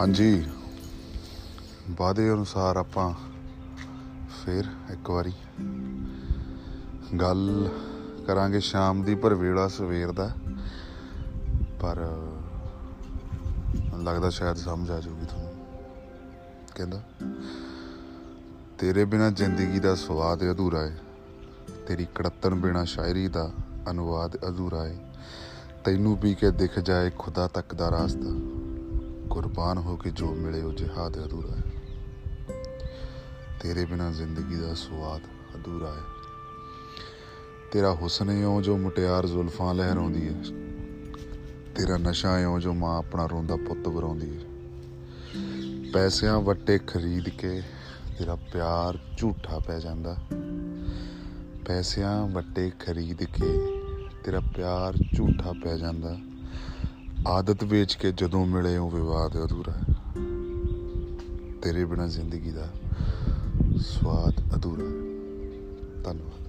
ਹਾਂਜੀ। ਵਾਅਦੇ ਅਨੁਸਾਰ ਆਪਾਂ ਫਿਰ ਇੱਕ ਵਾਰੀ ਗੱਲ ਕਰਾਂਗੇ ਸ਼ਾਮ ਦੀ, ਪਰ ਵੇਲਾ ਸਵੇਰ ਦਾ ਪਰ ਮੈਨੂੰ ਲੱਗਦਾ ਸ਼ਾਇਦ ਸਮਝ ਆ ਜਾਊਗੀ ਤੁਹਾਨੂੰ। ਕਹਿੰਦਾ, ਤੇਰੇ ਬਿਨਾ ਜ਼ਿੰਦਗੀ ਦਾ ਸਵਾਦ ਅਧੂਰਾ ਹੈ। ਤੇਰੀ ਕੜੱਤਨ ਬਿਨਾ ਸ਼ਾਇਰੀ ਦਾ ਅਨੁਵਾਦ ਅਧੂਰਾ ਹੈ। ਤੈਨੂੰ ਪੀ ਕੇ ਦਿਖ ਜਾਏ ਖੁਦਾ ਤੱਕ ਦਾ ਰਾਸਤਾ। ਕੁਰਬਾਨ ਹੋ ਕੇ ਜੋ ਮਿਲੇ ਉਹ ਜਿਹਾਦ ਅਧੂਰਾ ਹੈ। ਤੇਰੇ ਬਿਨਾ ਜ਼ਿੰਦਗੀ ਦਾ ਸਵਾਦ ਅਧੂਰਾ ਹੈ। ਤੇਰਾ ਹੁਸਨ ਓ ਜੋ ਮੁਟਿਆਰ ਜ਼ੁਲਫਾਂ ਲਹਿਰਾਉਂਦੀ ਹੈ। ਤੇਰਾ ਨਸ਼ਾ ਓ ਜੋ ਮਾਂ ਆਪਣਾ ਰੋਂਦਾ ਪੁੱਤ ਵਰਾਉਂਦੀ ਹੈ। ਪੈਸਿਆਂ ਵੱਟੇ ਖਰੀਦ ਕੇ ਤੇਰਾ ਪਿਆਰ ਝੂਠਾ ਪੈ ਜਾਂਦਾ। ਪੈਸਿਆਂ ਵੱਟੇ ਖਰੀਦ ਕੇ ਤੇਰਾ ਪਿਆਰ ਝੂਠਾ ਪੈ ਜਾਂਦਾ। ਆਦਤ ਵੇਚ ਕੇ ਜਦੋਂ ਮਿਲੇ ਉਹ ਵਿਵਾਦ ਅਧੂਰਾ ਹੈ। ਤੇਰੇ ਬਿਨਾ ਜ਼ਿੰਦਗੀ ਦਾ ਸਵਾਦ ਅਧੂਰਾ ਹੈ। ਧੰਨਵਾਦ।